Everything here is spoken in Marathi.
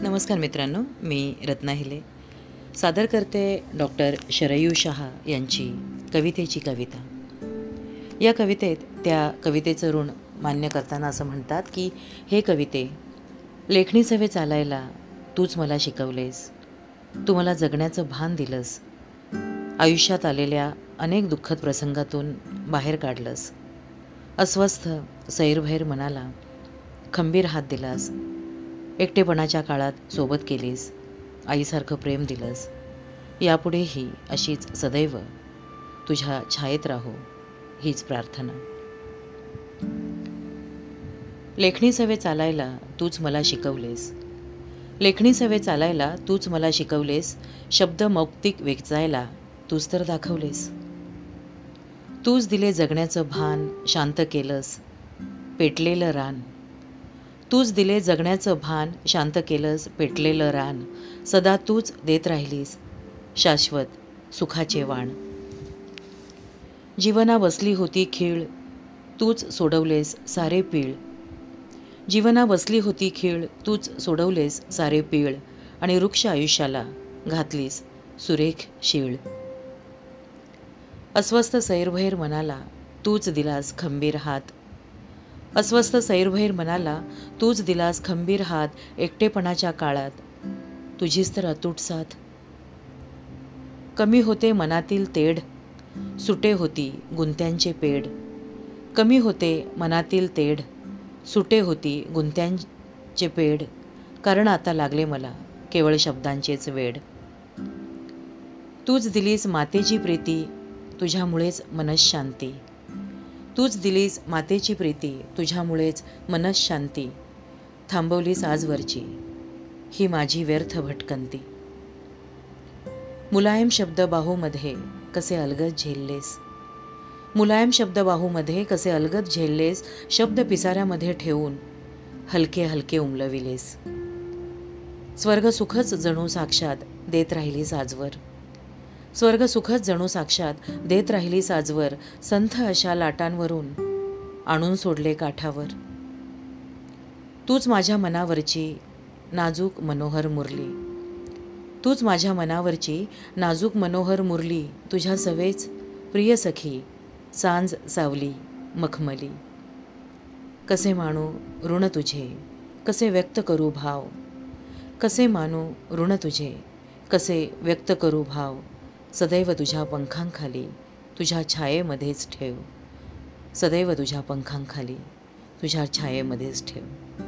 नमस्कार मित्रांनो मी रत्ना हिले. सादर करते डॉक्टर शरयू शहा यांची कवितेची कविता. या कवितेत त्या कवितेचं ऋण मान्य करताना असं म्हणतात की हे कविते लेखणी सवे चालायला तूच मला शिकवलेस. तू मला जगण्याचं भान दिलंस. आयुष्यात आलेल्या अनेक दुःखद प्रसंगातून बाहेर काढलंस. अस्वस्थ सैरभैर मनाला खंबीर हात दिलास. एकटेपणाच्या काळात सोबत केलीस. आईसारखं प्रेम दिलंस. यापुढेही अशीच सदैव तुझ्या छायेत राहो हीच प्रार्थना. लेखणी सवे चालायला तूच मला शिकवलेस. लेखणी सवे चालायला तूच मला शिकवलेस. शब्द मौक्तिक वेचायला तूच तर दाखवलेस. तूच दिले जगण्याचं भान शांत केलंस. पेटलेलं रान तूच दिले जगण्याचं भान शांत केलंस पेटलेलं रान. सदा तूच देत राहिलीस शाश्वत सुखाचे वाण. जीवना बसली होती खीळ तूच सोडवलेस सारे पीळ. जीवना बसली होती खीळ तूच सोडवलेस सारे पीळ. आणि वृक्ष आयुष्याला घातलीस सुरेख शीळ. अस्वस्थ सैरभैर मनाला तूच दिलास खंबीर हात. अस्वस्थ सैरभैर मनाला तूच दिलास खंबीर हात एकटेपणाच्या काळात. तुझीच तर अतूट साथ. कमी होते मनातील तेढ सुटे होती गुंत्यांचे पेड कमी होते मनातील तेढ सुटे होती गुंत्यांचे पेड कारण आता लागले मला केवळ शब्दांचेच वेड तूच दिलीस मातेची प्रीती तुझ्यामुळेच मनशांती तूच दिलीस मातेची प्रीती तुझ्यामुळेच मनशांती थांबवलीस आजवरची ही माझी व्यर्थ भटकंती. मुलायम शब्द बाहूमध्ये कसे अलगद झेललेस? मुलायम शब्द बाहूमध्ये कसे अलगद झेललेस? शब्द पिसाऱ्यामध्ये ठेवून हलके हलके उमलविलेस. स्वर्ग सुखच जणू साक्षात देत राहिलीस आजवर. स्वर्ग सुखच जणू साक्षात देत राहिली साजवर संथ अशा लाटांवरून आणून सोडले काठावर. तूच माझ्या मनावरची नाजूक मनोहर मुरली. तूच माझ्या मनावरची नाजूक मनोहर मुरली तुझ्या सवेच प्रिय सखी सांज सावली मखमली. कसे मानू ऋण तुझे कसे व्यक्त करू भाव? कसे मानू ऋण तुझे कसे व्यक्त करू भाव? सदैव तुझ्या पंखांखाली तुझ्या छायेमध्येच ठेव. सदैव तुझ्या पंखांखाली तुझ्या छायेमध्येच ठेव.